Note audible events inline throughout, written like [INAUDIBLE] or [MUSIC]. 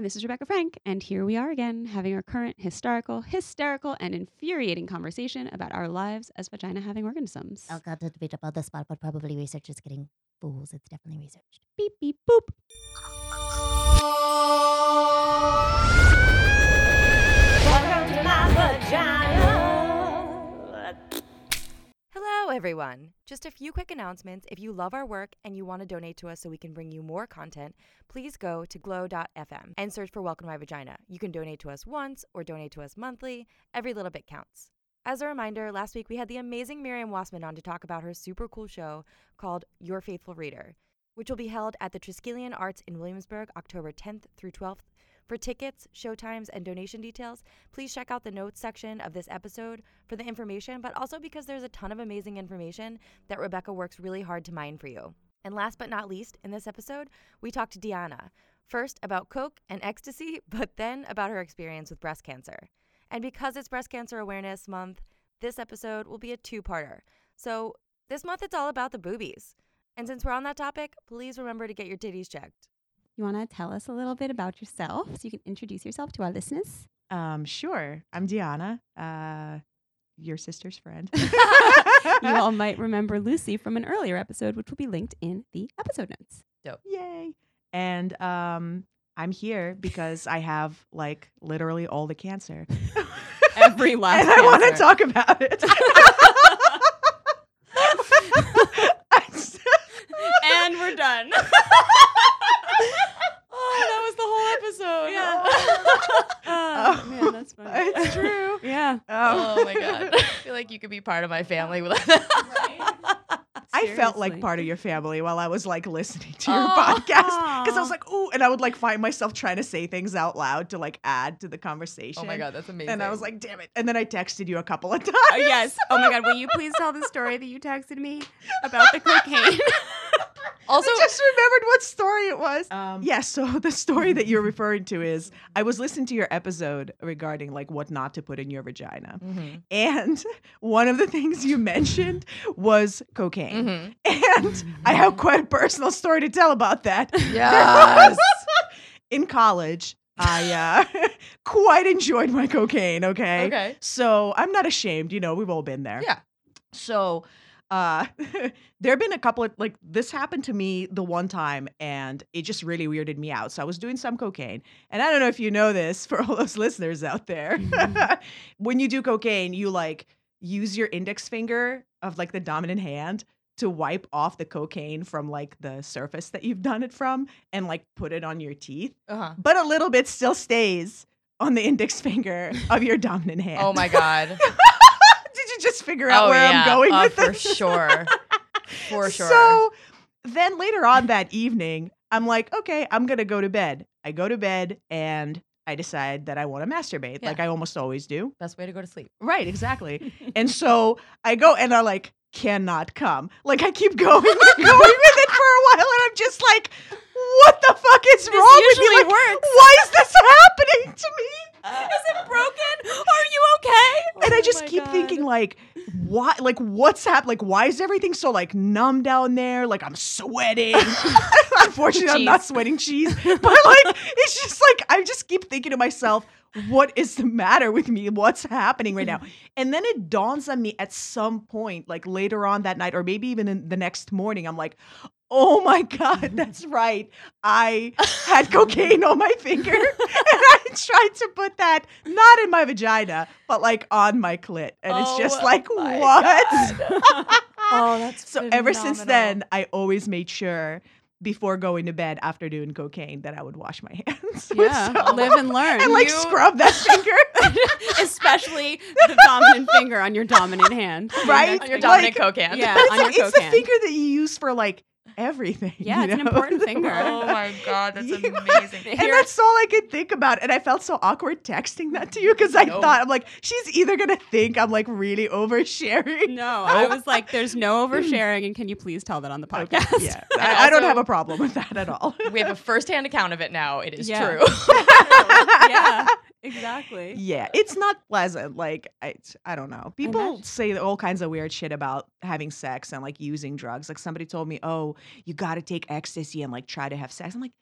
And this is Rebecca Frank, and here we are again having our current historical, hysterical, and infuriating conversation about our lives as vagina having organisms. Oh, I'll got to debate about this spot, but probably research is getting fools. It's definitely researched. Beep, beep, boop. Everyone. Just a few quick announcements. If you love our work and you want to donate to us so we can bring you more content, please go to glow.fm and search for Welcome to My Vagina. You can donate to us once or donate to us monthly. Every little bit counts. As a reminder, last week we had the amazing Miriam Wassman on to talk about her super cool show called Your Faithful Reader, which will be held at the Triskelion Arts in Williamsburg October 10th through 12th. For tickets, showtimes, and donation details, please check out the notes section of this episode for the information, but also because there's a ton of amazing information that Rebecca works really hard to mine for you. And last but not least, in this episode, we talked to Diana, First about Coke and ecstasy, [LAUGHS] but then about her experience with breast cancer. And because it's Breast Cancer Awareness Month, this episode will be a two parter. So this month it's all about the boobies. And since we're on that topic, please remember to get your titties checked. You want to tell us a little bit about yourself so you can introduce yourself to our listeners? Um, sure. I'm Deanna, uh, your sister's friend. [LAUGHS] [LAUGHS] You all might remember Lucy from an earlier episode, which will be linked in the episode notes. So yay. And um, I'm here because I have like literally all the cancer. [LAUGHS] Every last and I want to talk about it. and we're done. oh, that was the whole episode. Yeah. oh, man, that's funny. it's true. Yeah. Oh my god. I feel like you could be part of my family [LAUGHS] with. [LAUGHS] I felt like part of your family while I was like listening to your Aw. podcast because I was like, ooh, and I would like find myself trying to say things out loud to like add to the conversation. oh my god, that's amazing. And I was like, damn it. And then I texted you a couple of times. Uh, yes. Oh my God. Will you please tell the story that you texted me [LAUGHS] about the cocaine? [LAUGHS] also I just remembered what story it was. Um, yes, so [LAUGHS] the story that you're [LAUGHS] referring to is I was listening to your episode regarding like what not to put in your vagina. Mhm. And one of the things you mentioned was cocaine. Mhm. And I have quite a personal story to tell about that. Yes. in college, I uh, quite enjoyed my cocaine, okay? okay. So I'm not ashamed, you know, we've all been there. Yeah. So uh [LAUGHS] there have been a couple of like this happened to me the one time and it just really weirded me out. So I was doing some cocaine. And I don't know if you know this [LAUGHS] for all those listeners out there. [LAUGHS] when you do cocaine, you like use your index finger of like the dominant hand to wipe off the cocaine from like the surface that you've done it from and like put it on your teeth. Uh-huh. But a little bit still stays on the index finger of your dominant hand. Oh my god. Just figure out oh where yeah. I'm going uh, with for this? For sure. [LAUGHS] For sure. So then later on that evening, I'm like, okay, I'm gonna go to bed. I go to bed and I decide that I want to masturbate, Yeah. like I almost always do. Best way to go to sleep. Right, exactly. [LAUGHS] and so I go and I like cannot come. Like I keep going and [LAUGHS] going with it for a while, and I'm just like, what the fuck is wrong with me? Like, works. Why is this happening to me? [LAUGHS] Is it broken? Are you okay? and I Oh just keep God. thinking like why like what's happening like why is everything so like numb down there? Like i'm sweating. [LAUGHS] [LAUGHS] Unfortunately i'm not sweating cheese. But like it's just like i just keep thinking to myself what is the matter with me? What's happening right now? Mm. And then it dawns on me at some point like later on that night or maybe even in the next morning i'm like oh my [LAUGHS] god that's right. I had cocaine on my finger [LAUGHS] and i tried to put that not in my vagina but like on my clit and it's just Oh like what? [LAUGHS] Oh, that's so ever since then i always made sure before going to bed after doing cocaine that i would wash my hands. Yeah, live and learn. and like You- scrub that finger. Especially the dominant finger on your dominant hand. right? On your Like- dominant coke hand. Yeah, it's, on your it's the finger that you use for like everything. Yeah, you it's an know? [LAUGHS] important finger. Oh my god, that's [LAUGHS] amazing. And that's all I could think about. And I felt so awkward texting that to you because I No. thought, I'm like, she's either going to think I'm like really oversharing. No, [LAUGHS] I was like, "There's no oversharing, and can you please tell that on the podcast?" Yeah. And I, I don't have a problem with that at all. we have a first-hand account of it now. It is Yeah. true. yeah, exactly. yeah, it's not pleasant. Like, I, I don't know. People say all kinds of weird shit about having sex and like using drugs. Like, somebody told me, oh, you got to take ecstasy and like try to have sex. I'm like,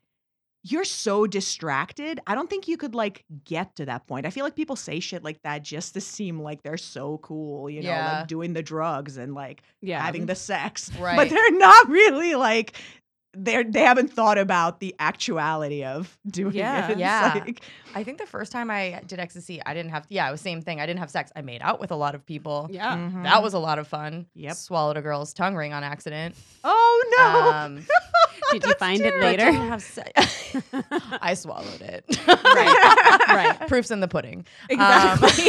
you're so distracted. I don't think you could like get to that point. I feel like people say shit like that just to seem like they're so cool, you know, Yeah. like doing the drugs and like Yeah, having the sex. [LAUGHS] But they're not really like they're they haven't thought about the actuality of doing Yeah. it. [LAUGHS] It's Yeah. like- I think the first time I did ecstasy, I didn't have. Yeah, it was same thing. I didn't have sex. I made out with a lot of people. yeah. Mhm. That was a lot of fun. Yep. Swallowed a girl's tongue ring on accident. Oh no. Um, [LAUGHS] Did you find it but later? didn't have se- [LAUGHS] I swallowed it. Right, right. Proof's in the pudding. Exactly.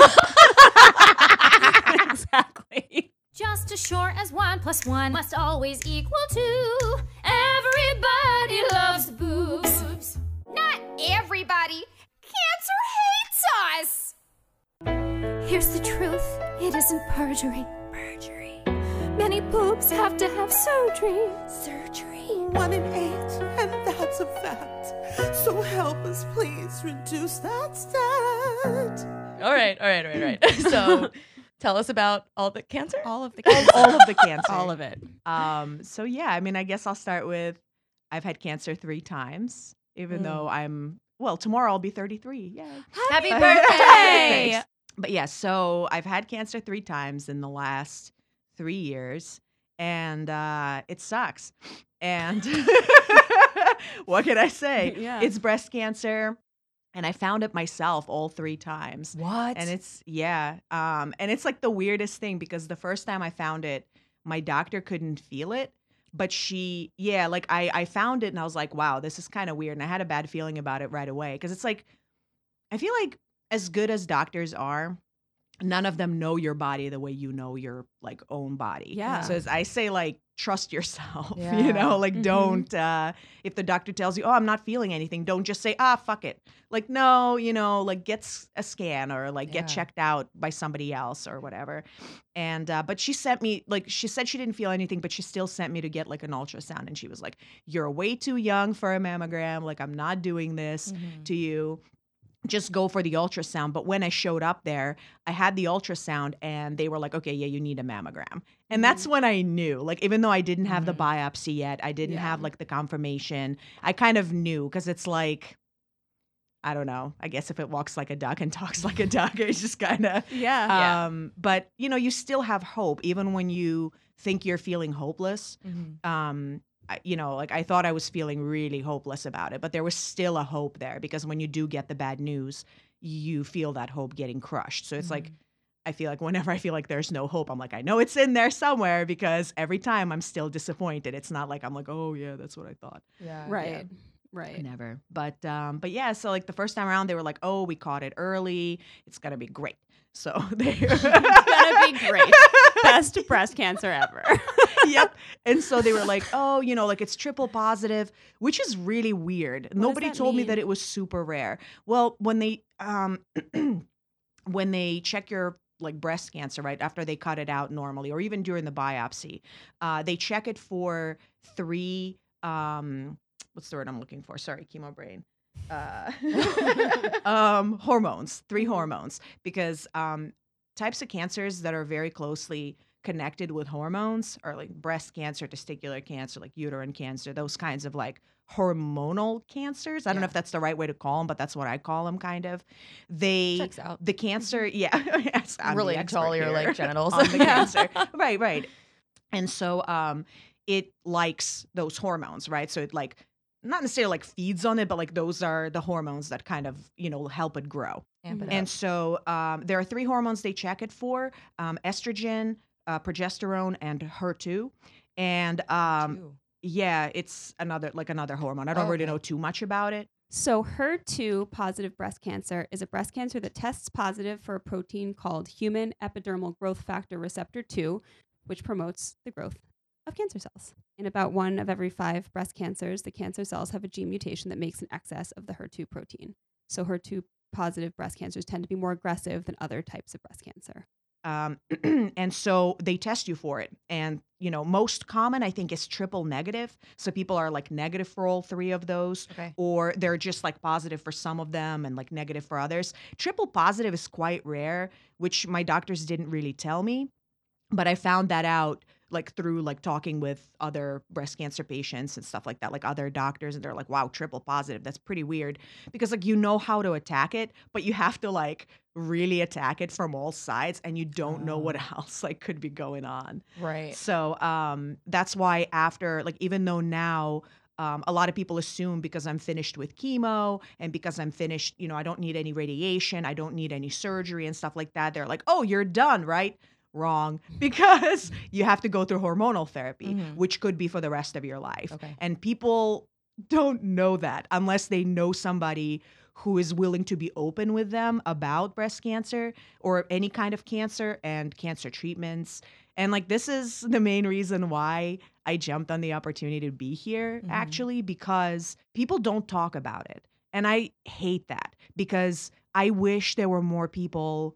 exactly. Just as sure as one plus one must always equal two. Everybody loves boobs. Not everybody. Cancer hates us. Here's the truth. It isn't perjury. Perjury. Many boobs have to have surgery. Surgery. One in eight, and that's a fact. So help us, please reduce that stat. All right, all right, all right, all right. [LAUGHS] So tell us about all the cancer. All of the all, cancer. all of the cancer. [LAUGHS] all of it. Um so yeah, I mean I guess I'll start with I've had cancer 3 times even Mm. though I'm well, tomorrow I'll be 33. Yay. Happy [LAUGHS] birthday! Thanks. But yeah, so I've had cancer three times in the last three years, and uh, it sucks. And [LAUGHS] what can I say? Yeah. It's breast cancer, and I found it myself all three times. What? And it's yeah, um, and it's like the weirdest thing because the first time I found it, my doctor couldn't feel it, but she yeah, like I I found it and I was like, wow, this is kind of weird, and I had a bad feeling about it right away because it's like I feel like as good as doctors are, none of them know your body the way you know your like own body. Yeah. So as I say like trust yourself, [LAUGHS] Yeah. you know, like Mhm. don't uh if the doctor tells you, "Oh, I'm not feeling anything," don't just say, "Ah, fuck it." Like no, you know, like get a scan or like get checked out by somebody else or whatever. And uh but she sent me like she said she didn't feel anything, but she still sent me to get like an ultrasound and she was like, "You're way too young for a mammogram. Like I'm not doing this." Mhm. to you just go for the ultrasound but when i showed up there i had the ultrasound and they were like okay yeah you need a mammogram and that's when i knew like even though i didn't have the Mhm. biopsy yet i didn't Yeah. have like the confirmation i kind of knew because it's like i don't know i guess if it walks like a duck and [LAUGHS] talks like a duck it's just kind of Yeah. Um but you know you still have hope even when you think you're feeling hopeless Mhm. um you know like i thought i was feeling really hopeless about it but there was still a hope there because when you do get the bad news you feel that hope getting crushed so it's like i feel like whenever [LAUGHS] i feel like there's no hope i'm like i know it's in there somewhere because every time i'm still disappointed it's not like i'm like oh yeah that's what i thought Yeah. right. Right. never but um but yeah so like the first time around they were like oh we caught it early it's gonna be great so [LAUGHS] they [LAUGHS] It's gonna be great. Best breast cancer ever. Yep. And so they were like, oh, you know, like it's triple positive, which is really weird. Nobody that told me that it was super rare. Well, when they um [CLEARS THROAT] when they check your like breast cancer right after they cut it out normally or even during the biopsy uh, they check it for three um what's the word i'm looking for sorry chemo brain uh, [LAUGHS] um, hormones, three hormones, because um, types of cancers that are very closely connected with hormones or like breast cancer, testicular cancer, like uterine cancer, those kinds of like hormonal cancers. I don't know if that's the right way to call them, but that's what I call them kind of. They the cancer, yeah, [LAUGHS] yes, I'm Related all your, like, genitals. [LAUGHS] on the [LAUGHS] cancer. Right, right. And so um it likes those hormones, right? So it like not necessarily like feeds on it, but like those are the hormones that kind of, you know, help it grow. Amp it And up. so um, there are three hormones they check it for um, estrogen, uh, progesterone, and HER2. And um, Two. yeah, it's another like another hormone. I don't really Okay. know too much about it. So, HER2 positive breast cancer is a breast cancer that tests positive for a protein called human epidermal growth factor receptor 2, which promotes the growth of cancer cells. In about one of every five breast cancers, the cancer cells have a gene mutation that makes an excess of the HER2 protein. So, HER2 positive breast cancers tend to be more aggressive than other types of breast cancer. Um, [CLEARS THROAT] and so they test you for it. And, you know, most common, I think, is triple negative. So people are like negative for all three of those. Okay. or they're just like positive for some of them and like negative for others. Triple positive is quite rare, which my doctors didn't really tell me, but I found that out like through like talking with other breast cancer patients and stuff like that, like other doctors, and they're like, "Wow, triple positive. That's pretty weird." Because like you know how to attack it, but you have to like really attack it from all sides, and you don't know what else like could be going on. Right. So um, that's why after, like, even though now um, a lot of people assume because I'm finished with chemo and because I'm finished, you know, I don't need any radiation, I don't need any surgery and stuff like that. They're like, oh, you're done, right? Wrong, [LAUGHS] because you have to go through hormonal therapy, Mhm. which could be for the rest of your life. Okay. And people don't know that unless they know somebody who is willing to be open with them about breast cancer or any kind of cancer and cancer treatments. And like this is [LAUGHS] the main reason why I jumped on the opportunity to be here Mhm. actually because people don't talk about it. And I hate that because I wish there were more people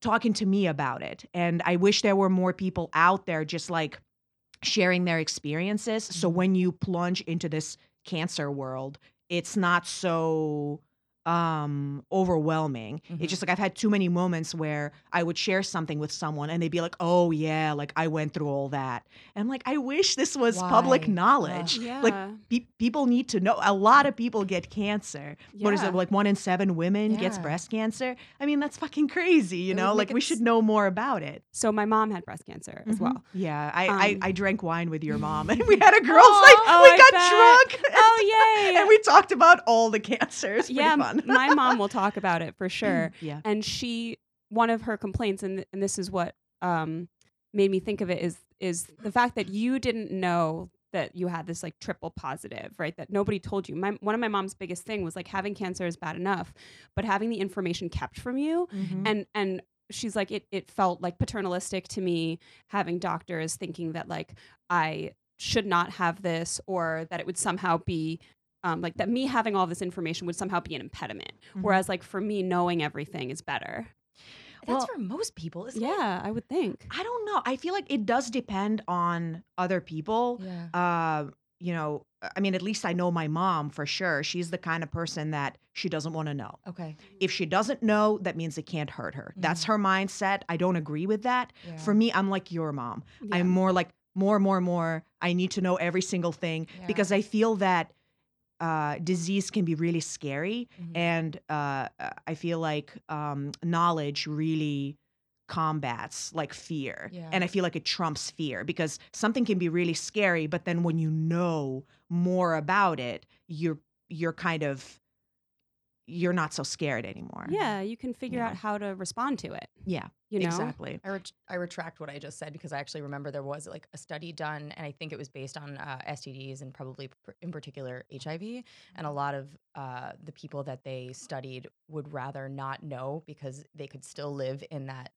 talking to me about it. And I wish there were more people out there just like sharing their experiences. So mm-hmm. when you plunge into this cancer world, it's not so um overwhelming Mhm. it's just like i've had too many moments where i would share something with someone and they'd be like oh yeah like i went through all that and I'm like i wish this was public knowledge Yeah. like pe- people need to know a lot of people get cancer what is it like one in seven women gets breast cancer i mean that's fucking crazy you It know like we should know more about it So, my mom had breast cancer as Mhm. well. Yeah, I, Um, I I drank wine with your mom, and we [LAUGHS] had a girls' night. Oh, we I got bet. drunk. Oh, [LAUGHS] yay. and we talked about all the cancers. Pretty yeah, fun. [LAUGHS] my mom will talk about it for sure. yeah. and she one of her complaints and, and this is what um, made me think of it is is the fact that you didn't know that you had this like triple positive right that nobody told you my, one of my mom's biggest thing was like having cancer is bad enough but having the information kept from you Mm-hmm. and and she's like it it felt like paternalistic to me having doctors thinking that like I should not have this or that it would somehow be um, like that me having all this information would somehow be an impediment Mhm. whereas like for me knowing everything is better That's Well- for most people, isn't it? yeah i would think I don't know. I feel like it does depend on other people. Yeah. Uh, you know, I mean, at least I know my mom for sure. She's the kind of person that she doesn't want to know. Okay. If she doesn't know, that means it can't hurt her. That's her mindset. I don't agree with that. Yeah. For me, I'm like your mom. Yeah. I'm more like more, more, more. I need to know every single thing Yeah. because I feel that uh, disease can be really scary, Mhm. and uh, uh, I feel like um, knowledge really combats like fear, Yeah. and I feel like it trumps fear because something can be really scary, but then when you know more about it, you're you're kind of you're not so scared anymore. yeah you can figure Yeah. out how to respond to it yeah, you know exactly. I, ret- I retract what I just said because I actually remember there was like a study done, and I think it was based on uh, STDs and probably pr- in particular HIV. And a lot of uh, the people that they studied would rather not know because they could still live in that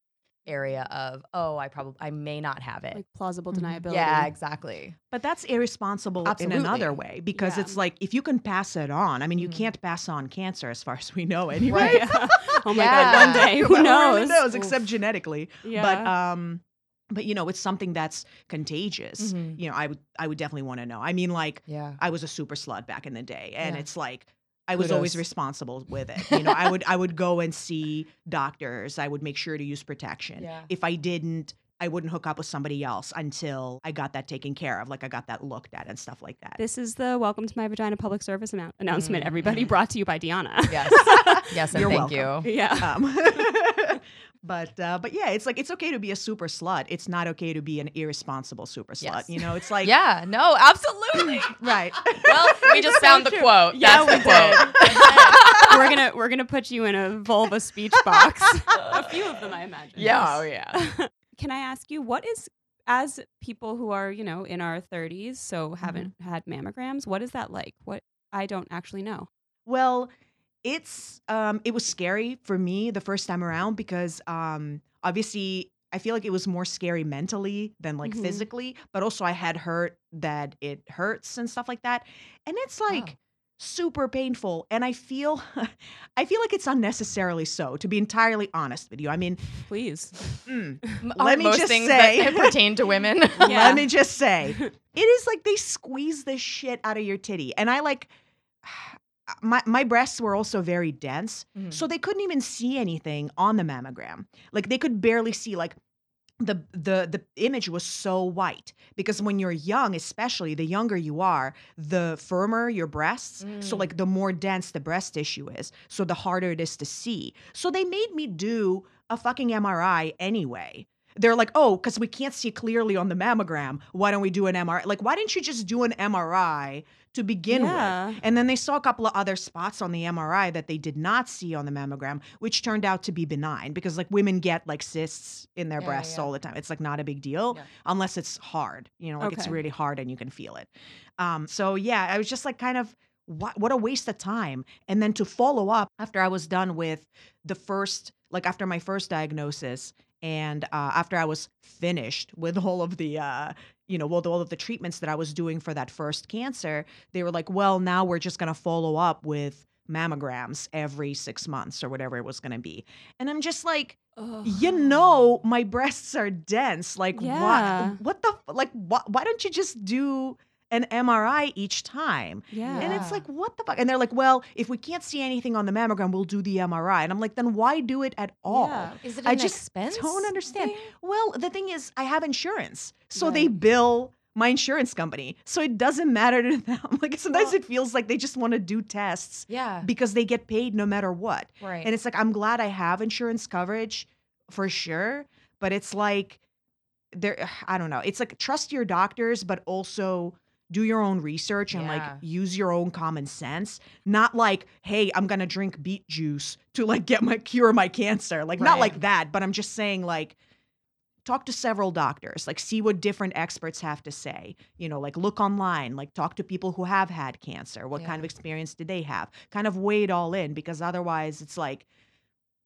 area of oh, I probably I may not have it. like plausible Mhm. deniability yeah, exactly. But that's irresponsible in another way because Yeah. it's like if you can pass it on, I mean, you Mhm. can't pass on cancer as far [LAUGHS] as we know anyway. Right. [LAUGHS] [LAUGHS] oh my Yeah. god one day who Well, knows Who knows, except genetically. yeah But um, but you know, it's something that's contagious. Mhm. You know, I would I would definitely want to know. I mean, like Yeah. I was a super slut back in the day, and Yeah. it's like I was always responsible with it. You know, I would I would go and see doctors. I would make sure to use protection. Yeah. If I didn't, I wouldn't hook up with somebody else until I got that taken care of, like I got that looked at and stuff like that. This is the Welcome to My Vagina public service annou- announcement, Mm. everybody, brought to you by Deanna. Yes. [LAUGHS] yes, and You're thank welcome. you. yeah. um, [LAUGHS] [LAUGHS] but uh, but yeah, it's like it's okay to be a super slut. It's not okay to be an irresponsible super slut. Yes. You know, it's like Yeah, no, absolutely. right. well, we just found the quote. Yeah, That's we the quote. we're gonna we're gonna put you in a vulva speech box. a few of them, I imagine. Yeah, oh yeah. Can I ask you what is as people who are you know in our 30s, so haven't had mammograms? What is that like? What I don't actually know. Well, it's um it was scary for me the first time around because um obviously I feel like it was more scary mentally than like Mhm. physically, but also I had heard that it hurts and stuff like that. And it's like Wow. Super painful and I feel [LAUGHS] I feel like it's unnecessarily so to be entirely honest with you. I mean, Please. mm, [LAUGHS] Let me most just things say- that [LAUGHS] pertain to women. Yeah. let me just say it is like they squeeze the shit out of your titty and I like [SIGHS] my my breasts were also very dense Mhm. so they couldn't even see anything on the mammogram like they could barely see like the the the image was so white because when you're young especially the younger you are the firmer your breasts so Mm. like the more dense the breast tissue is so the harder it is to see so they made me do a fucking MRI anyway they're like oh cuz we can't see clearly on the mammogram why don't we do an MRI like why didn't you just do an MRI to begin Yeah. with and then they saw a couple of other spots on the MRI that they did not see on the mammogram, which turned out to be benign because like women get like cysts in their Yeah, breasts yeah. all the time. It's like not a big deal unless it's hard, you know, like it's really hard and you can feel it. Um, so yeah, I was just like kind of what what a waste of time. And then to follow up after I was done with the first like after my first diagnosis and uh, after I was finished with all of the uh, you know, with all of the treatments that I was doing for that first cancer, they were like, well, now we're just going to follow up with mammograms every six months or whatever it was going to be. And I'm just like, you know, my breasts are dense. Like, Yeah. what? What the? Like, wh- why don't you just do an MRI each time? Yeah. And it's like, what the fuck? And they're like, well, if we can't see anything on the mammogram, we'll do the MRI. And I'm like, then why do it at all? Yeah. Is it I just expense? don't understand. thing? Well, the thing is, I have insurance, so they bill my insurance company, so it doesn't matter to [LAUGHS] them. Like sometimes Well- it feels like they just want to do tests Yeah. because they get paid no matter what. Right. And it's like I'm glad I have insurance coverage for sure, but it's like there I don't know. It's like trust your doctors but also do your own research and like use your own common sense. Not like, hey, I'm going to drink beet juice to like get my cure my cancer. Like not like that, but I'm just saying like talk to several doctors. Like see what different experts have to say. You know like look online. Like talk to people who have had cancer. What kind of experience did they have? Kind of weigh it all in because otherwise it's like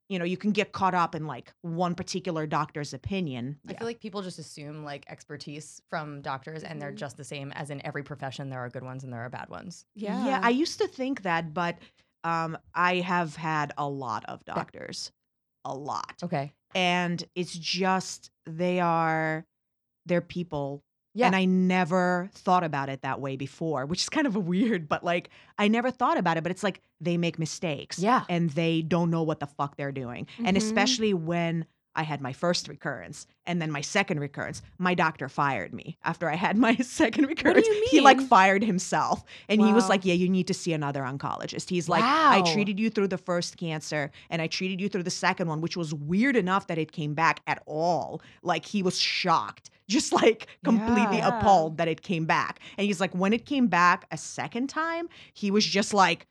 you know you can get caught up in like one particular doctor's opinion I feel like people just assume like expertise from doctors and they're Mhm. just the same as in every profession there are good ones and there are bad ones. Yeah. yeah i used to think that but um i have had a lot of doctors a lot Okay. and it's just they are they're people Yeah. and i never thought about it that way before which is kind of a weird but like i never thought about it but it's like they make mistakes Yeah. and they don't know what the fuck they're doing. And Mhm. especially when i had my first recurrence and then my second recurrence my doctor fired me after i had my [LAUGHS] second recurrence. you he like fired himself and he was like yeah you need to see another oncologist. He's like i treated you through the first cancer and i treated you through the second one which was weird enough that it came back at all. Like he was shocked just like completely Yeah. appalled that it came back and he's like when it came back a second time he was just like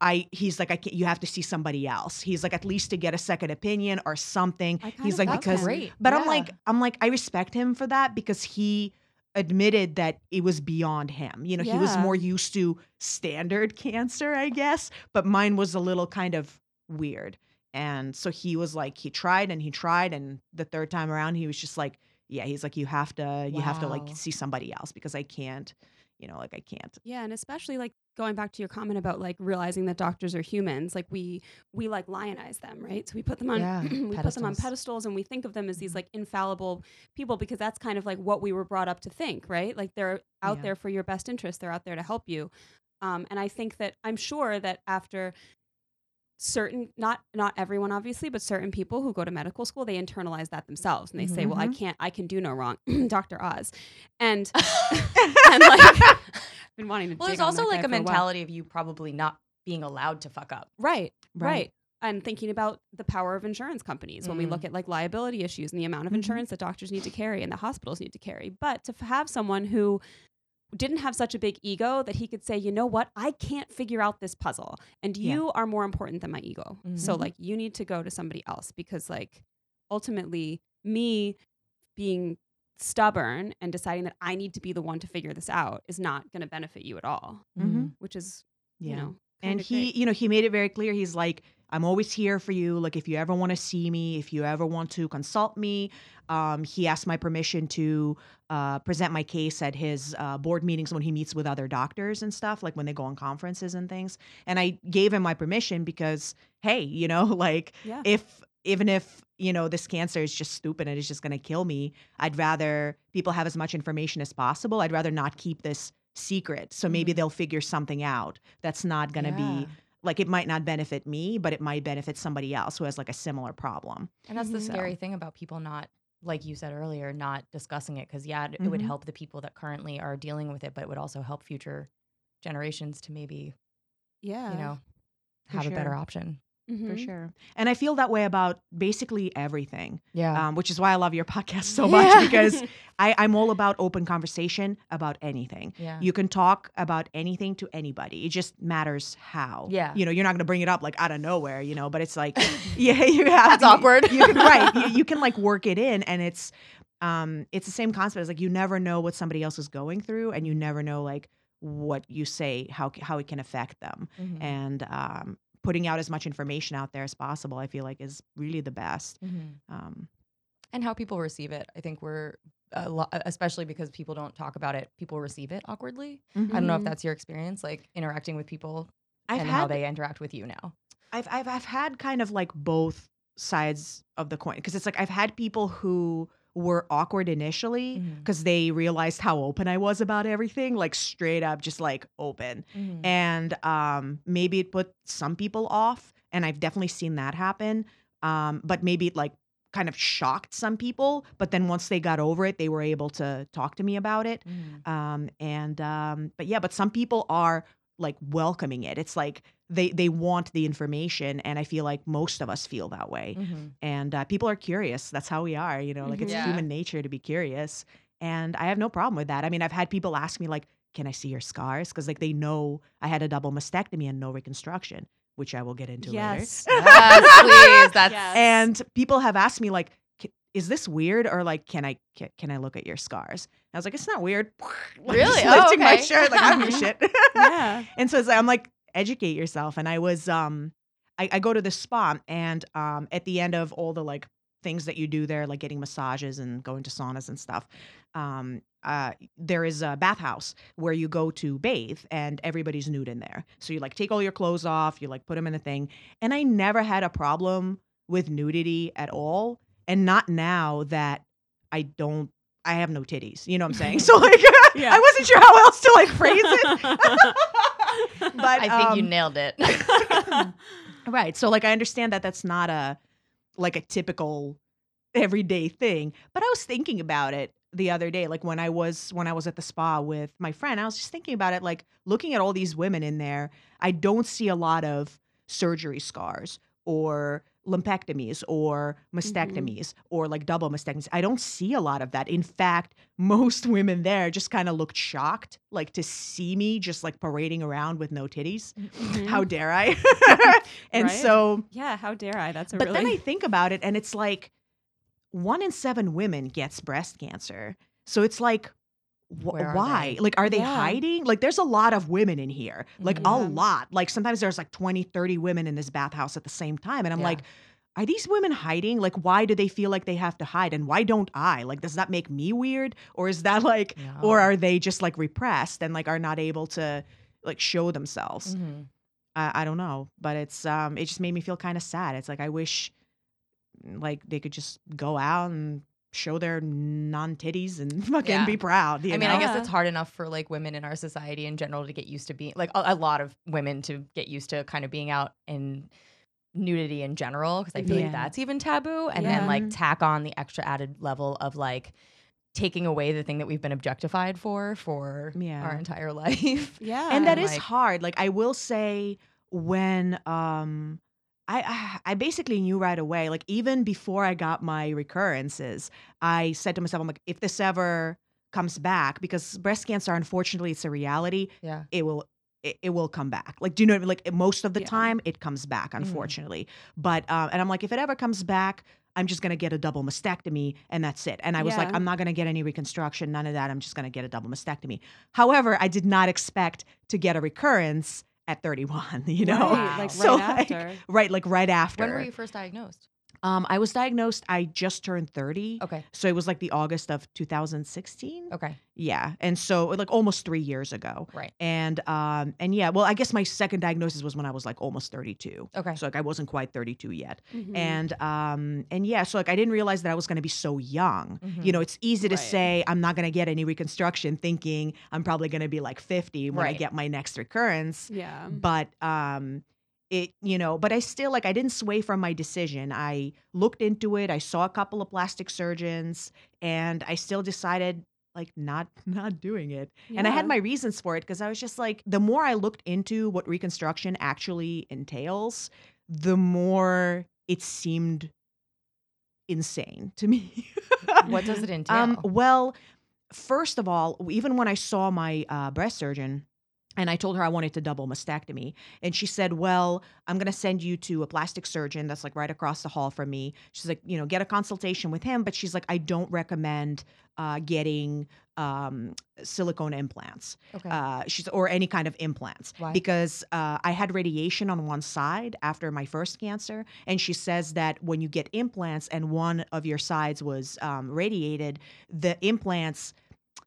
I he's like I can't, you have to see somebody else. He's like at least to get a second opinion or something. He's like because great. but I'm like I'm like I respect him for that because he admitted that it was beyond him. You know, he was more used to standard cancer, I guess, but mine was a little kind of weird. And so he was like he tried and he tried and the third time around he was just like yeah, he's like you have to you have to like see somebody else because I can't, you know, like I can't. Yeah, and especially like going back to your comment about like realizing that doctors are humans, like we we like lionize them, right? So we put them on Yeah, [CLEARS THROAT] we put them on pedestals. pedestals and we think of them as these Mhm. like infallible people because that's kind of like what we were brought up to think, right? Like they're out Yeah. there for your best interest, they're out there to help you. Um, and I think that I'm sure that after certain not not everyone obviously but certain people who go to medical school they internalize that themselves and they say well i Mhm. can't i can do no wrong [CLEARS THROAT] dr oz and [LAUGHS] [LAUGHS] and like I've [LAUGHS] been wanting to Well, there's also like a mentality of you probably not being allowed to fuck up. right Right. right and thinking about the power of insurance companies when we Mm. look at like liability issues and the amount of Mhm. insurance that doctors need to carry and the hospitals need to carry but to f- have someone who didn't have such a big ego that he could say you know what i can't figure out this puzzle and Yeah. you are more important than my ego so Mhm. like you need to go to somebody else because like ultimately me being stubborn and deciding that i need to be the one to figure this out is not going to benefit you at all Mhm. which is Yeah. you know and he great. you know he made it very clear he's like i'm always here for you. Like if you ever want to see me if you ever want to consult me um, he asked my permission to uh, present my case at his uh, board meetings when he meets with other doctors and stuff like when they go on conferences and things. And i gave him my permission because hey you know [LAUGHS] like yeah. if even if you know this cancer is just stupid and it's just going to kill me i'd rather people have as much information as possible. I'd rather not keep this secret. So maybe Mhm. they'll figure something out. That's not going to Yeah. be like it might not benefit me but it might benefit somebody else who has like a similar problem And that's the Mhm. scary thing about people not, like you said earlier, not discussing it. Because, yeah, it, it would Mhm. help the people that currently are dealing with it, but it would also help future generations to maybe, yeah you know, For have a better sure. Option. for sure and i feel that way about basically everything Yeah. um, which is why i love your [LAUGHS] podcast so much Yeah. [LAUGHS] because I, i'm all about open conversation about anything yeah. you can talk about anything to anybody it just matters how Yeah. you know you're not going to bring it up like out of nowhere you know but it's like [LAUGHS] yeah you have That's you- awkward. you can right you, you can like work it in and it's um it's the same concept as like you never know what somebody else is going through and you never know like what you say how how it can affect them Mhm. and um putting out as much information out there as possible i feel like is really the best Mhm. um and how people receive it. I think we're, a lo- especially because people don't talk about it, people receive it awkwardly. I don't know if Mhm. that's your experience, like interacting with people i've and had how they interact with you now. I've I've I've had kind of like both sides of the coin because it's like I've had people who were awkward initially because they realized how open I was about everything, like straight up just like open. And um maybe it put some people off and I've definitely seen that happen. Um but maybe it like kind of shocked some people, but then once they got over it, they were able to talk to me about it. Mhm. Um and um but yeah, but some people are like welcoming it. It's like they they want the information and I feel like most of us feel that way. Mhm. And uh, people are curious. That's how we are, you know, like it's Mhm. Yeah. human nature to be curious. And I have no problem with that. I mean, I've had people ask me like, "Can I see your scars?" cuz like they know I had a double mastectomy and no reconstruction, which I will get into later. yes [LAUGHS] Yes, please. That's Yes. And people have asked me like, "Is this weird?" or like, "Can I ca- can I look at your scars?" I was like, "It's not weird." [LAUGHS] Like, Really? just Oh, lifting my okay. shirt like I don't give shit. [LAUGHS] yeah and so it's like, I'm like, educate yourself. And I was um I, I go to the spa and um at the end of all the like things that you do there, like getting massages and going to saunas and stuff, um uh there is a bathhouse where you go to bathe and everybody's nude in there. So you like take all your clothes off, you like put them in a thing. And I never had a problem with nudity at all. And not now that I don't I have no titties. You know what I'm saying? [LAUGHS] So like [LAUGHS] Yeah. I wasn't sure how else to like phrase it. [LAUGHS] [LAUGHS] but I think you um, nailed it. [LAUGHS] right. So like I understand that that's not a like a typical everyday thing, but I was thinking about it the other day like when I was when I was at the spa with my friend, I was just thinking about it like looking at all these women in there, I don't see a lot of surgery scars or lumpectomies or mastectomies or like double mastectomies. I don't see a lot of that. In fact, [LAUGHS] most women there just kind of looked shocked like to see me just like parading around with no titties. Mhm. [LAUGHS] How dare I? [LAUGHS] and Right? so yeah how dare i that's a but really then I think about it, and it's like one in seven women gets breast cancer. So it's like, wh- why? they? Like, are they Yeah. hiding? Like, there's a lot of women in here, like a lot. Like, sometimes there's like 20, 30 women in this bathhouse at the same time. And I'm Yeah. like, are these women hiding? Like, why do they feel like they have to hide? And why don't I? Like, does that make me weird? Or is that like, or are they just like repressed and like are not able to like show themselves? Mhm. I, I don't know, but it's um it just made me feel kind of sad. It's like I wish like they could just go out and show their non titties and [LAUGHS] fucking Yeah. be proud. I mean, know? I guess it's hard enough for like women in our society in general to get used to being like a, a lot of women to get used to kind of being out in nudity in general because I feel Yeah. like that's even taboo, and Yeah. then like tack on the extra added level of like taking away the thing that we've been objectified for for Yeah. our entire [LAUGHS] life. Yeah. and that and, is like- hard like i will say when um I, I basically knew right away like even before i got my recurrences i said to myself i'm like if this ever comes back because breast cancer unfortunately it's a reality Yeah. it will it, it will come back like do you know what I mean? like most of the Yeah. time it comes back unfortunately but um and i'm like if it ever comes back i'm just gonna get a double mastectomy and that's it and i was like i'm not gonna get any reconstruction none of that i'm just gonna get a double mastectomy however i did not expect to get a recurrence at 31 [LAUGHS] you know? Right, like So, right like, right like right after When were you first diagnosed? Um i was diagnosed i just turned 30 Okay. so it was like the august of 2016 Okay. yeah and so like almost three years ago Right. and um and yeah well i guess my second diagnosis was when i was like almost 32 Okay. so like i wasn't quite 32 yet Mhm. and um and yeah so like i didn't realize that i was going to be so young Mhm. you know it's easy to Right. say i'm not going to get any reconstruction thinking i'm probably going to be like 50 when i get my next recurrence yeah. but um it you know but i still like i didn't sway from my decision. I looked into it i saw a couple of plastic surgeons and i still decided like not [LAUGHS] not doing it. And i had my reasons for it because i was just like the more i looked into what reconstruction actually entails the more it seemed insane to me. What does it [LAUGHS] entail? um, well, first of all, even when I saw my uh, breast surgeon, and I told her I wanted to double mastectomy, and she said, "Well, I'm gonna send you to a plastic surgeon that's like right across the hall from me." She's like, "You know, get a consultation with him," but she's like, "I don't recommend uh, getting um, silicone implants." okay. uh, she's or any kind of implants Why? because uh, I had radiation on one side after my first cancer, and she says that when you get implants and one of your sides was um, radiated, the implants.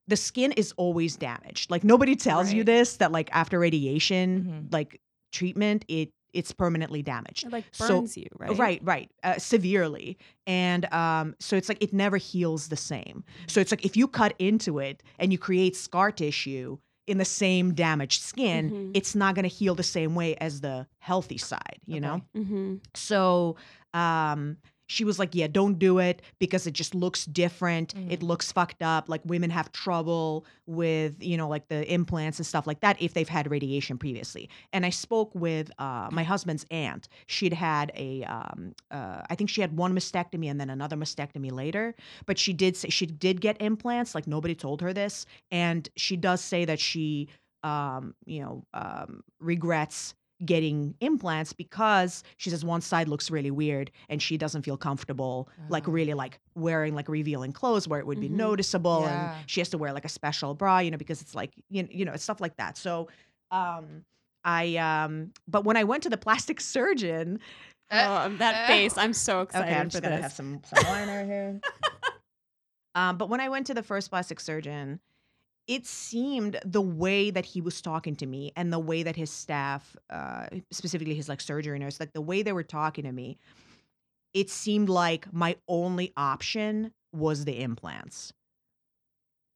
The skin is always damaged. Like nobody tells you this that like after radiation, Mhm. like treatment, it it's permanently damaged. It like So- burns you, right? Right, right, uh, severely, and um, so it's like it never heals the same. So it's like if you cut into it and you create scar tissue in the same damaged skin, Mhm. it's not going to heal the same way as the healthy side. You know, Mm-hmm. so um, she was like, "Yeah, don't do it because it just looks different. It Mhm. looks fucked up. Like women have trouble with, you know, like the implants and stuff like that if they've had radiation previously." And I spoke with uh, my husband's aunt. She'd had a, um, uh, I think she had one mastectomy and then another mastectomy later. But she did say she did get implants. Like nobody told her this, and she does say that she, um, you know, um, regrets getting implants because she says one side looks really weird and she doesn't feel comfortable like Oh. really like wearing like revealing clothes where it would be Mhm. noticeable Yeah. and she has to wear like a special bra you know because it's like you know, you know it's stuff like that so um i um but when i went to the plastic [LAUGHS] surgeon Oh, that face! I'm so excited okay i'm for just gonna this. have some some liner here [LAUGHS] um but when i went to the first plastic surgeon it seemed the way that he was talking to me and the way that his staff uh specifically his like surgery nurse like the way they were talking to me it seemed like my only option was the implants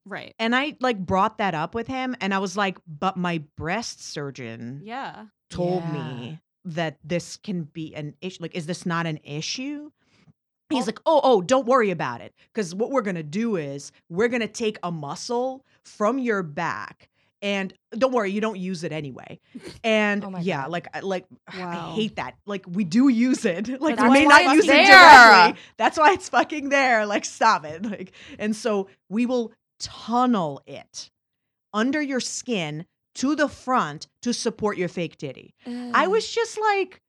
right. and i like brought that up with him and i was like but my breast surgeon Yeah. told Yeah. me that this can be an issue like is this not an issue he's Oh. like oh oh don't worry about it. Because what we're gonna do is we're gonna take a muscle from your back and don't worry you don't use it anyway. And Oh yeah God. like I- like [SIGHS] Wow. i hate that. Like we do use it. [LAUGHS] Like we may not use it directly. That's why it's fucking there. Like stop it. [LAUGHS] Like and so we will tunnel it under your skin to the front to support your fake titty. I was just like,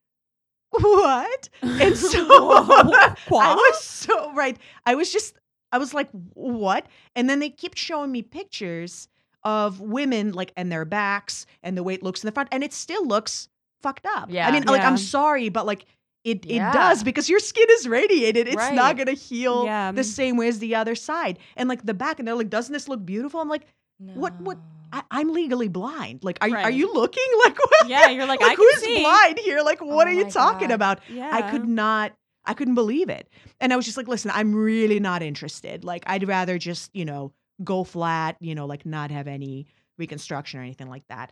what? And [LAUGHS] so [LAUGHS] I was so right. I was just, I was like, what? And then they kept showing me pictures of women like and their backs and the way it looks in the front, and it still looks fucked up. Yeah. I mean, like I'm sorry, but like. It, it Yeah. does because your skin is radiated. It's Right. not gonna heal Yeah. the same way as the other side. And like the back, and they're like, "Doesn't this look beautiful?" I'm like, What- what- I, "I'm legally blind. Like, are, are you looking? [LAUGHS] Like, what? Yeah, you're like, I who's see. blind here? Like, oh what Oh are you talking God. about? Yeah. I could not. I couldn't believe it. And I was just like, listen, I'm really not interested. Like, I'd rather just, you know, go flat, you know, like not have any reconstruction or anything like that.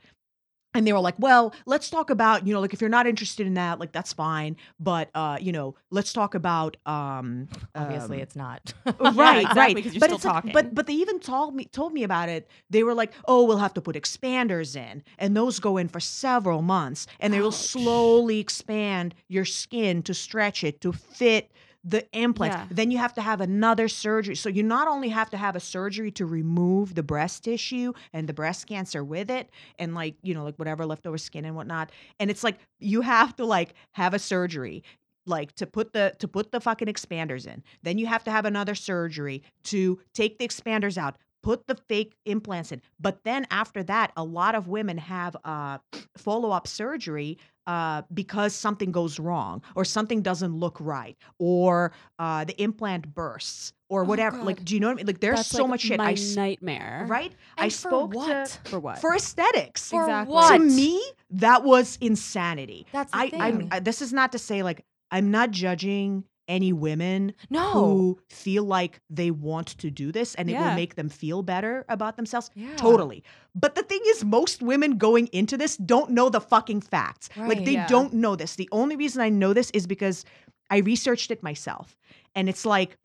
And they were like, "Well, let's talk about, you know, like if you're not interested in that, like that's fine, but uh, you know, let's talk about um Obviously, um, it's not. [LAUGHS] right, exactly, right. you're but still it's like- but but they even told me told me about it. They were like, "Oh, we'll have to put expanders in, and those go in for several months, and they will slowly expand your skin to stretch it to fit." The implants. Yeah. Then you have to have another surgery. So you not only have to have a surgery to remove the breast tissue and the breast cancer with it, and like you know, like whatever leftover skin and whatnot. And it's like you have to like have a surgery like to put the to put the fucking expanders in. Then you have to have another surgery to take the expanders out, put the fake implants in. But then after that, a lot of women have uh [CLEARS THROAT] follow-up surgery uh because something goes wrong or something doesn't look right or uh the implant bursts or whatever. Like do you know what I mean? Like there's That's, so like, much shit. My I s- nightmare. right? I And for spoke what? to For what? for aesthetics. For Exactly. what? To me, that was insanity. That's the I, I'm, thing. I, this is not to say like I'm not judging any women no. who feel like they want to do this and it will make them feel better about themselves. Yeah. Totally. But the thing is, most women going into this don't know the fucking facts. Like they Yeah. don't know this. The only reason I know this is because I researched it myself. And it's like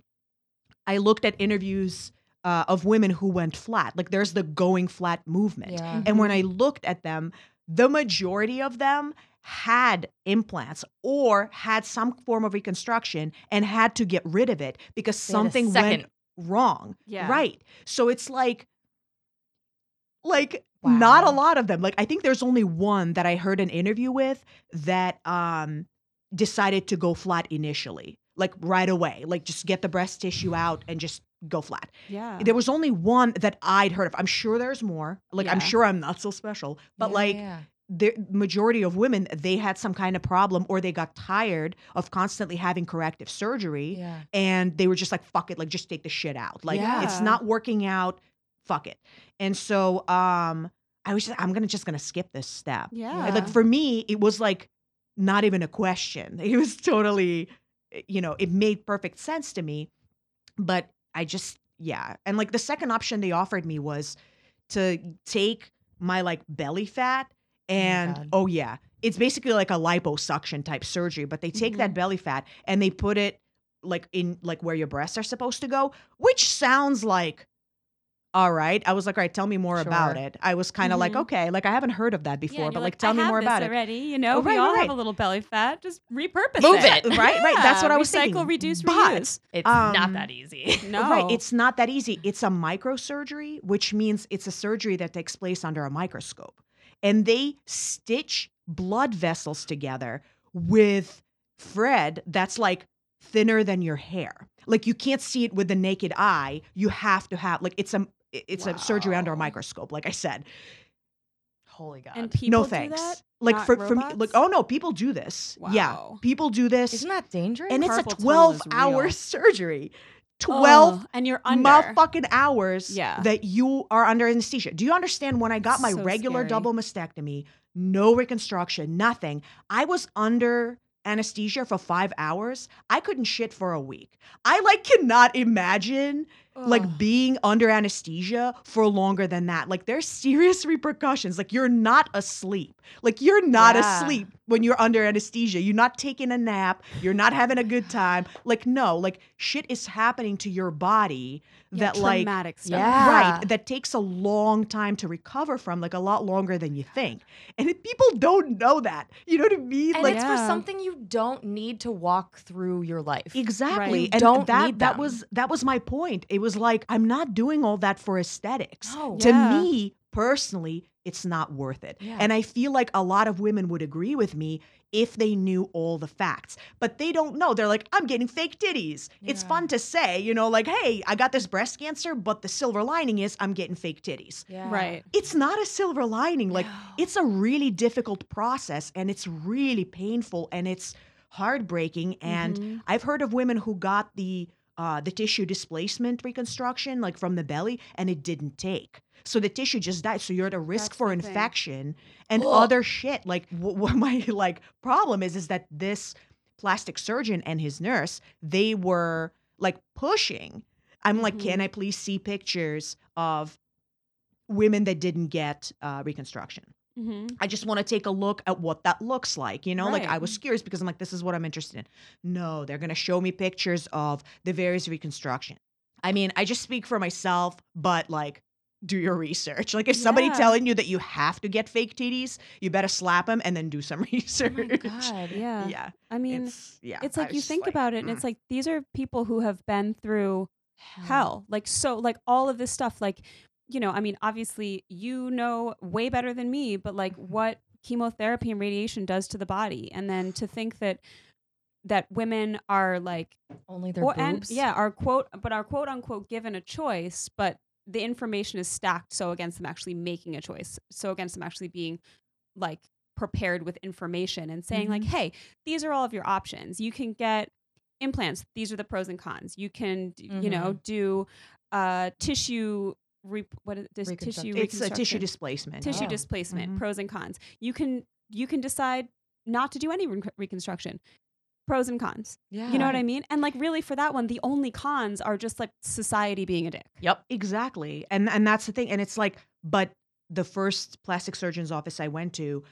I looked at interviews uh, of women who went flat. Like there's the going flat movement. Yeah. And when I looked at them, the majority of them had implants or had some form of reconstruction and had to get rid of it because something went wrong. Yeah. Right. So it's like like not a lot of them. Like I think there's only one that I heard an interview with that um decided to go flat initially. Like right away. Like just get the breast tissue out and just go flat. Yeah. There was only one that I'd heard of. I'm sure there's more. Like I'm sure I'm not so special. But Yeah, like yeah. The majority of women, they had some kind of problem or they got tired of constantly having corrective surgery yeah. and they were just like, fuck it, like just take the shit out. Like it's not working out, fuck it. And so um I was just I'm gonna just gonna skip this step. yeah. And, Like for me, it was like not even a question. [LAUGHS] It was totally, eh, you know, it made perfect sense to me. But I just, yeah. And like the second option they offered me was to take my like belly fat and God. oh, yeah, it's basically like a liposuction type surgery, but they take that belly fat and they put it like in like where your breasts are supposed to go, which sounds like all right. I was like, all right, tell me more about it. I was kind of like, Mhm. okay, like I haven't heard of that before, and but you're like, tell me more about it. already. You know, Oh, we right, all right, have a little belly fat. Just repurpose Move it. it. Right, right. That's what I was Recycle, thinking. reduce, But- reuse. It's Um, not that easy. [LAUGHS] [LAUGHS] No. Right. It's not that easy. It's a microsurgery, which means it's a surgery that takes place under a microscope. And they stitch blood vessels together with thread that's like thinner than your hair. Like you can't see it with the naked eye. You have to have like it's a it's a surgery under a microscope, like I said. Holy God. and people no do thanks. that? Like Not for for me, like oh no, people do this. Yeah, people do this, Isn't that dangerous? and it's a twelve hour [LAUGHS] surgery. Twelve Oh, and you're under. motherfucking hours Yeah. that you are under anesthesia. Do you understand when I got my So regular scary. double mastectomy, no reconstruction, nothing, I was under anesthesia for five hours. I couldn't shit for a week. I like cannot imagine like being under anesthesia for longer than that. Like there's serious repercussions. Like you're not asleep. Like you're not Yeah. asleep when you're under anesthesia. You're not taking a nap. You're not having a good time. Like no, like shit is happening to your body Yeah, that like traumatic stuff. Yeah. right that takes a long time to recover from, like a lot longer than you think. And if people don't know that. You know what I mean? and like it's for something you don't need to walk through your life. Exactly. You And don't that need that them. was that was my point. It was like I'm not doing all that for aesthetics. No. To Yeah. me personally, it's not worth it. Yeah. And I feel like a lot of women would agree with me if they knew all the facts. But they don't know. They're like, I'm getting fake titties. It's fun to say, you know, like, hey, I got this breast cancer, but the silver lining is I'm getting fake titties. Yeah. Right. It's not a silver lining. Like No. it's a really difficult process and it's really painful and it's heartbreaking. And Mhm. I've heard of women who got the uh, the tissue displacement reconstruction, like from the belly, and it didn't take. So the tissue just died. So you're at a risk That's for infection and Ugh. other shit. Like [LAUGHS] wh- what my like problem is, is that this plastic surgeon and his nurse, they were like pushing. I'm like, can. I please see pictures of women that didn't get uh, reconstruction? Mm-hmm. I just want to take a look at what that looks like. You know, like I was curious because I'm like, this is what I'm interested in. No, they're going to show me pictures of the various reconstruction. I mean, I just speak for myself, but like, do your research. Like, if somebody telling you that you have to get fake titties, you better slap them and then do some research. [LAUGHS] Oh my god. Yeah. Yeah. I mean, it's, yeah. it's like you think about it, and mm. it's like these are people who have been through hell. Like so, like all of this stuff. Like, you know, I mean, obviously you know way better than me, but like Mm-hmm. what chemotherapy and radiation does to the body, and then to think that that women are like Only their or boobs. and yeah, our quote, but our quote unquote given a choice, but the information is stacked so against them actually making a choice, so against them actually being like prepared with information and saying like, hey, these are all of your options. You can get implants. These are the pros and cons. You can, d- you know, do uh, tissue. Re- what is this tissue? it's a tissue displacement. tissue Oh. displacement Mhm. pros and cons you can you can decide not to do any re- reconstruction pros and cons Yeah. you know what i mean and like really for that one the only cons are just like society being a dick Yep. Exactly. And and that's the thing. And it's like, but the first plastic surgeon's office I went to,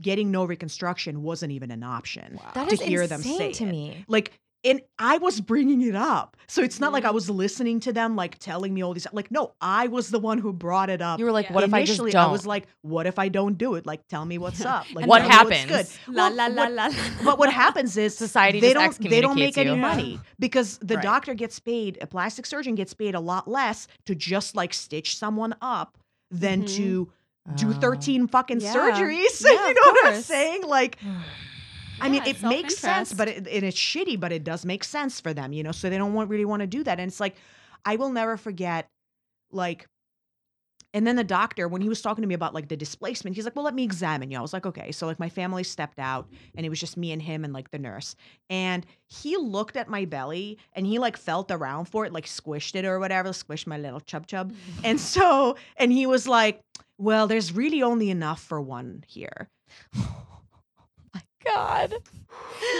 getting no reconstruction wasn't even an option. That to is hear them insane say to it. me. Like, and I was bringing it up. So it's not like I Mhm. was listening to them, like telling me all these. Like, no, I was the one who brought it up. You were like, Yeah. what if I just Initially, don't? was like, what if I don't do it? Like, tell me what's up. Like, What tell me what's happens? Good. la Well, la la what- la but what happens is Society they just don't they don't make excommunicates any you. money because the Right. doctor gets paid a plastic surgeon gets paid a lot less to just like stitch someone up than Mhm. to do Oh. 13 fucking Yeah. surgeries [LAUGHS] Yeah, you of know what i'm course. saying like [SIGHS] [SIGHS] I mean, it makes sense, but it, and it's shitty, but it does make sense for them, you know. So they don't want, really want to do that, and it's like, I will never forget, like, and then the doctor when he was talking to me about like the displacement, he's like, "Well, let me examine you." I was like, "Okay." So like my family stepped out, and it was just me and him and like the nurse, and he looked at my belly and he like felt around for it, like squished it or whatever, squished my little chub chub, [LAUGHS] and so and he was like, "Well, there's really only enough for one here." God.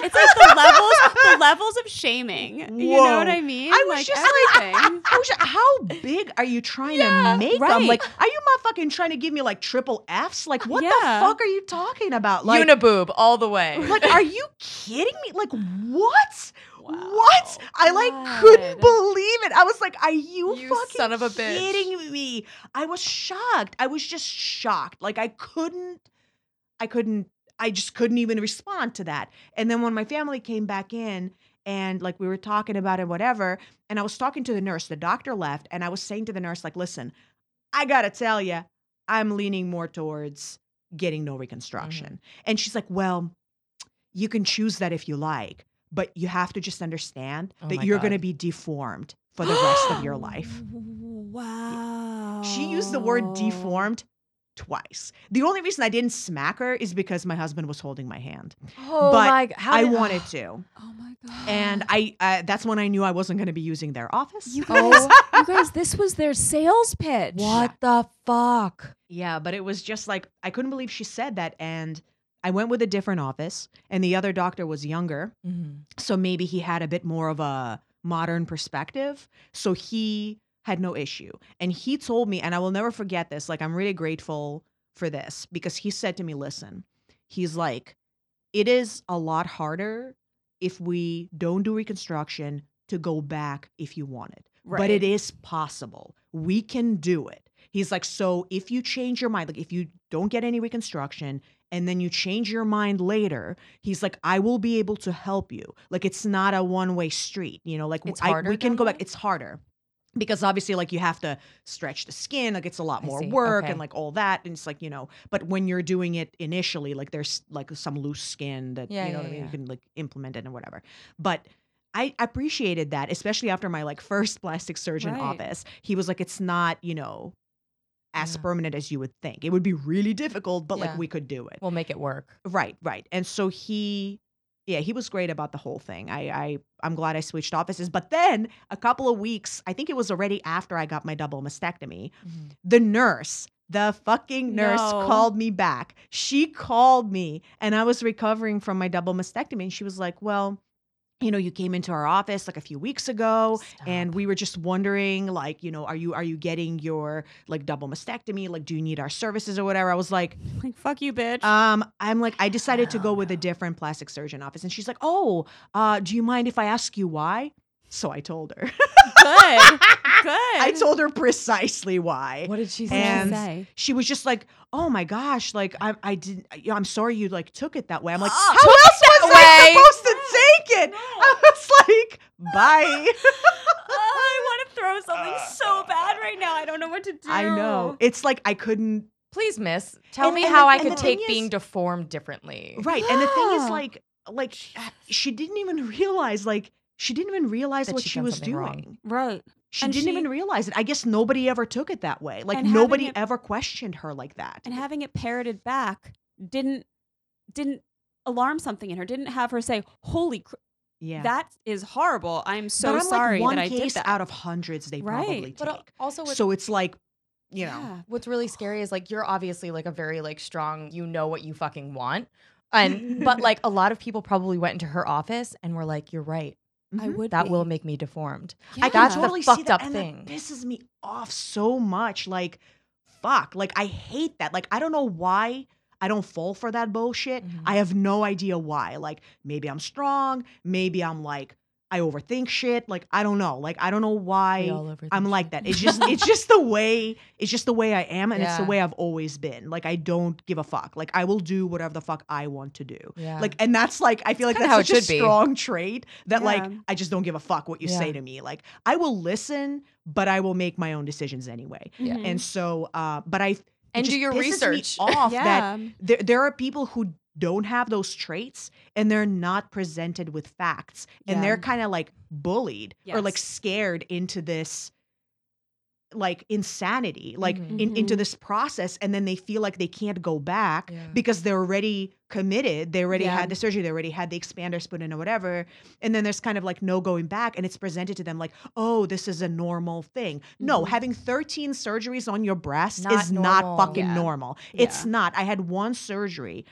it's like the levels the levels of shaming you know what i mean I was like just like, everything I was just- how big are you trying Yeah, to make them? Like, are you motherfucking trying to give me like triple Fs? Like, what Yeah. the fuck are you talking about? Like, Uniboob all the way. like, are you kidding me? Like, what? Wow. What? I like couldn't believe it. I was like, are you, You fucking son of a bitch. kidding me? I was shocked. I was just shocked. Like, I couldn't, I couldn't, I just couldn't even respond to that. And then when my family came back in and like we were talking about it, whatever, and I was talking to the nurse, the doctor left, and I was saying to the nurse, like, listen, I gotta tell you, I'm leaning more towards getting no mm-hmm. reconstruction. And she's like, well, you can choose that if you like, but you have to just understand Oh that you're going to be deformed for the rest of your life. [GASPS] wow She used the word deformed twice. The only reason I didn't smack her is because my husband was holding my hand. oh but my God. How I did- wanted to. oh my god And I uh, that's when I knew I wasn't going to be using their office. you [LAUGHS] guys, you guys, this was their sales pitch. What the fuck? Yeah, but it was just like I couldn't believe she said that and I went with a different office and the other doctor was younger. Mm-hmm. So maybe he had a bit more of a modern perspective. So he had no issue. And he told me, and I will never forget this, like, I'm really grateful for this because he said to me, listen, he's like, it is a lot harder if we don't do reconstruction to go back if you want it. But it is possible. We can do it. He's like, so if you change your mind, like if you don't get any reconstruction and then you change your mind later, he's like, I will be able to help you. Like it's not a one way street, you know, like It's I, harder we can go back. It's harder. Because obviously, like you have to stretch the skin, like it's a lot more work Okay. and like all that. And it's like, you know, but when you're doing it initially, like there's like some loose skin that, Yeah, you know yeah, what I mean? yeah. You can like implement it and whatever. But I appreciated that, especially after my like [LAUGHS] first plastic surgeon Right. office. He was like, it's not, you know, as permanent as you would think. It would be really difficult, but like we could do it. We'll make it work. Right, right. And so he yeah, he was great about the whole thing. I I I'm glad I switched offices. But then a couple of weeks, I think it was already after I got my double mastectomy, mm-hmm. the nurse the fucking nurse No. called me back. She called me and I was recovering from my double mastectomy and she was like, "Well, you know, you came into our office like a few weeks ago and we were just wondering like, you know, are you are you getting your like double mastectomy? Like do you need our services or whatever? I was like, Like, fuck you, bitch. um, I'm like, I decided to go with a [SIGHS] different plastic surgeon office. And she's like, Oh, uh, do you mind if I ask you why? So I told her. Good. [LAUGHS] Good. I told her precisely why. What did she say? she and- say? She was just like, "Oh my gosh, like I, I didn't. I'm sorry you like took it that way." I'm like, Ah, [GASPS] "How else was that I way." supposed to [LAUGHS] take it?" I was like, "Bye." [LAUGHS] I want to throw something so bad right now. I don't know what to do. I know. It's like I couldn't. Please, miss, tell And- me and how the- I could take being deformed differently. Right, and the thing is, [GASPS] like, like she didn't even realize, like, she didn't even realize That what she'd she was doing. wrong. Right. She And didn't she- even realize it. I guess nobody ever took it that way. Like nobody it- ever questioned her like that. And having it parroted back didn't didn't alarm something in her. Didn't have her say, "Holy, cr- yeah. that is horrible. I'm so but I'm sorry like one that I did case that." out of hundreds they Right. probably take. But also with so it's like, you know, Yeah. what's really scary is like you're obviously like a very like strong you know what you fucking want [LAUGHS] and but like a lot of people probably went into her office and were like you're right I Mhm. would. that be. will make me deformed I can That's the totally see fucked that, up and thing. That pisses me off so much. Like, fuck. Like, I hate that. Like, I don't know why I don't fall for that bullshit. Mhm. I have no idea why. Like, maybe I'm strong. Maybe I'm like I overthink shit. Like, I don't know. Like, I don't know why. I'm like that. It's just it's [LAUGHS] just the way it's just the way I am and it's the way I've always been. Like I don't give a fuck. Like I will do whatever the fuck I want to do. yeah Like and that's like I feel like that's how it such a should be. strong trait that like I just don't give a fuck what you say to me. Like I will listen, but I will make my own decisions anyway. Yeah. And so uh but I And do your research. [LAUGHS] off that there there are people who don't have those traits and they're not presented with facts and Yeah. they're kind of like bullied or like scared into this like insanity like Mhm. in, into Mhm. this process and then they feel like they can't go back Yeah. because they're already committed they already Yeah. had the surgery they already had the expanders put in or whatever and then there's kind of like no going back and it's presented to them like oh this is a normal thing no Mhm. having 13 surgeries on your breast Not is not fucking Yeah. normal it's not i had one surgery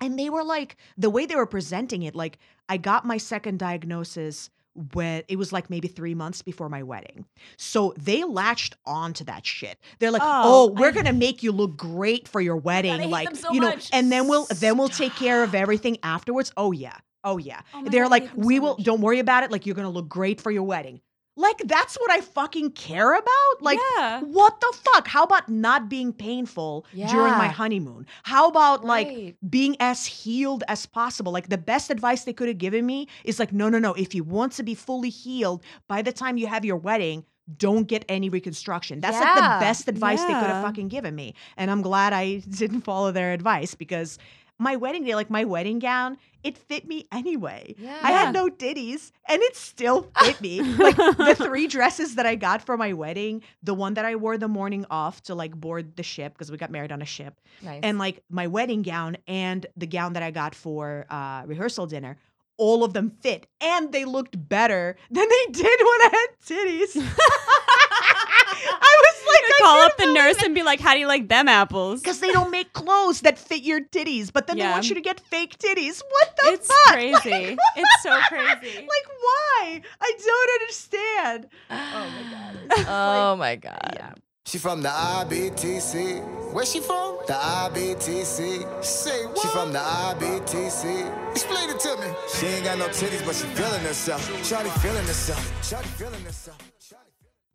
and they were like the way they were presenting it like i got my second diagnosis when it was like maybe three months before my wedding. So they latched onto that shit. They're like oh, Oh, we're I- gonna make you look great for your wedding like so you know much. and then we'll then we'll take care of everything afterwards. Oh yeah. Oh yeah. Oh they're God, like we so will much. don't worry about it. Like you're gonna look great for your wedding like that's what i fucking care about like yeah. what the fuck? How about not being painful during my honeymoon? How about like being as healed as possible? Like the best advice they could have given me is like, no, no, no. If you want to be fully healed by the time you have your wedding, don't get any reconstruction. That's like the best advice they could have fucking given me. And I'm glad I [LAUGHS] didn't follow their advice because my wedding day, like my wedding gown, it fit me anyway. yeah I had no titties and it still fit me. like the [LAUGHS] three dresses that I got for my wedding, the one that I wore the morning off to like board the ship because we got married on a ship, nice and like my wedding gown and the gown that I got for uh, rehearsal dinner, all of them fit and they looked better than they did when I had [LAUGHS] titties. I was like, I Call up the nurse it. and be like, "How do you like them apples?" because they don't make clothes that fit your titties, but then they want you to get fake titties. What the It's fuck? [LAUGHS] It's crazy. It's so crazy. [LAUGHS] Like why? I don't understand. [SIGHS] Oh my god. It's [SIGHS] oh like- my god yeah. She from the IBTC. Where she from? The IBTC. Say what? She from the IBTC. Explain it to me. She ain't got no titties, but she feeling herself. Shawty feeling herself. Shawty feeling herself.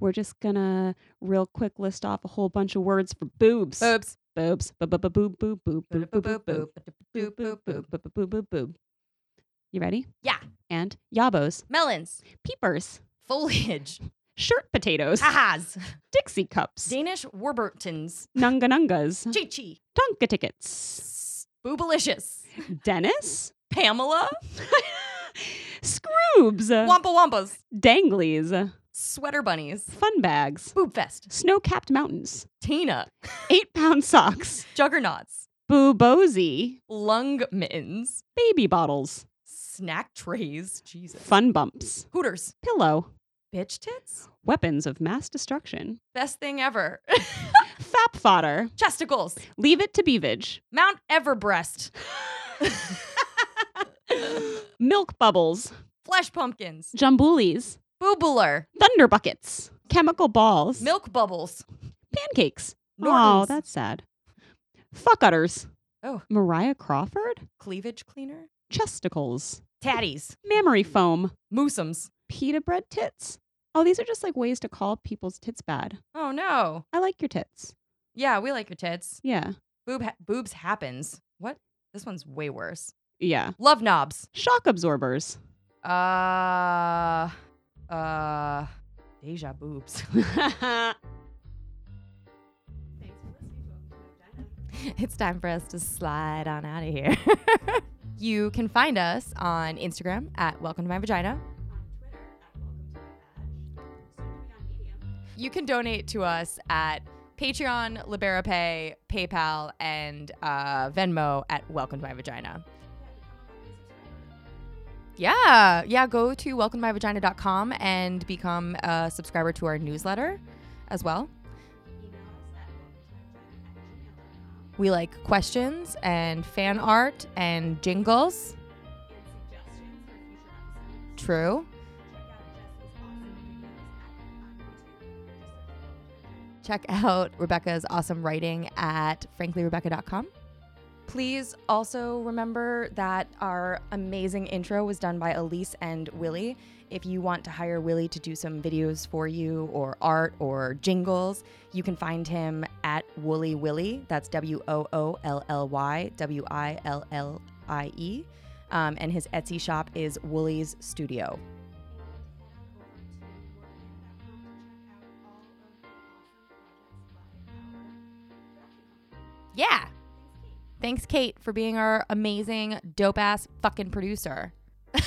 We're just gonna real quick list off a whole bunch of words for boobs. boobs Boobs. Boob. Boob. Boob. Boob. Boob. Boob. Boob. Boob. Boob. boop Boob. Boob. Boob. Boob. You ready? Yeah. And yabos, melons peepers, foliage [LAUGHS] shirt potatoes, ahas Dixie cups, Danish Warburtons nunga nungas, chi [LAUGHS] chi Tonka tickets, boobalicious Dennis, Pamela [LAUGHS] Scroobs, Wampa Wampas Danglies, sweater bunnies Fun bags, boob fest. Snow capped mountains, Tina. Eight pound socks, [LAUGHS] juggernauts. Boobozy, lung mittens. Baby bottles, snack trays. Jesus. Fun bumps, hooters. Pillow, bitch tits? Weapons of mass destruction, best thing ever. [LAUGHS] Fap fodder, chesticles. Leave it to beavage, Mount Everbreast [LAUGHS] Milk bubbles, Flesh pumpkins. Jumbulis, Boobular. thunder buckets, chemical balls, Milk bubbles. pancakes. Oh, that's sad. Fuck utters. Oh. Mariah Crawford, Cleavage cleaner. chesticles, Tatties. mammary foam, Moosums. pita bread tits. Oh, these are just like ways to call people's tits bad. Oh no. I like your tits. Yeah, we like your tits. Yeah. Boob ha- boobs happens. What? This one's way worse. Yeah. Love knobs. Shock absorbers. Uh uh deja boobs. [LAUGHS] it's time for us to slide on out of here. [LAUGHS] you can find us on Instagram at Welcome to My Vagina. You can donate to us at Patreon, LiberaPay, PayPal, and uh, Venmo at Welcome to My Vagina. Yeah, yeah. Go to welcomemyvagina.com and become a subscriber to our newsletter as well. We like questions and fan art and jingles. True. Check out Rebecca's awesome writing at franklyrebecca.com. Please also remember that our amazing intro was done by Elise and Willie. If you want to hire Willie to do some videos for you or art or jingles, you can find him at Woolly Willie. That's W O O L L Y W I L L I E. Um, and his Etsy shop is Woolly's Studio. Yeah. Thanks, Kate, for being our amazing, dope ass fucking producer. [LAUGHS]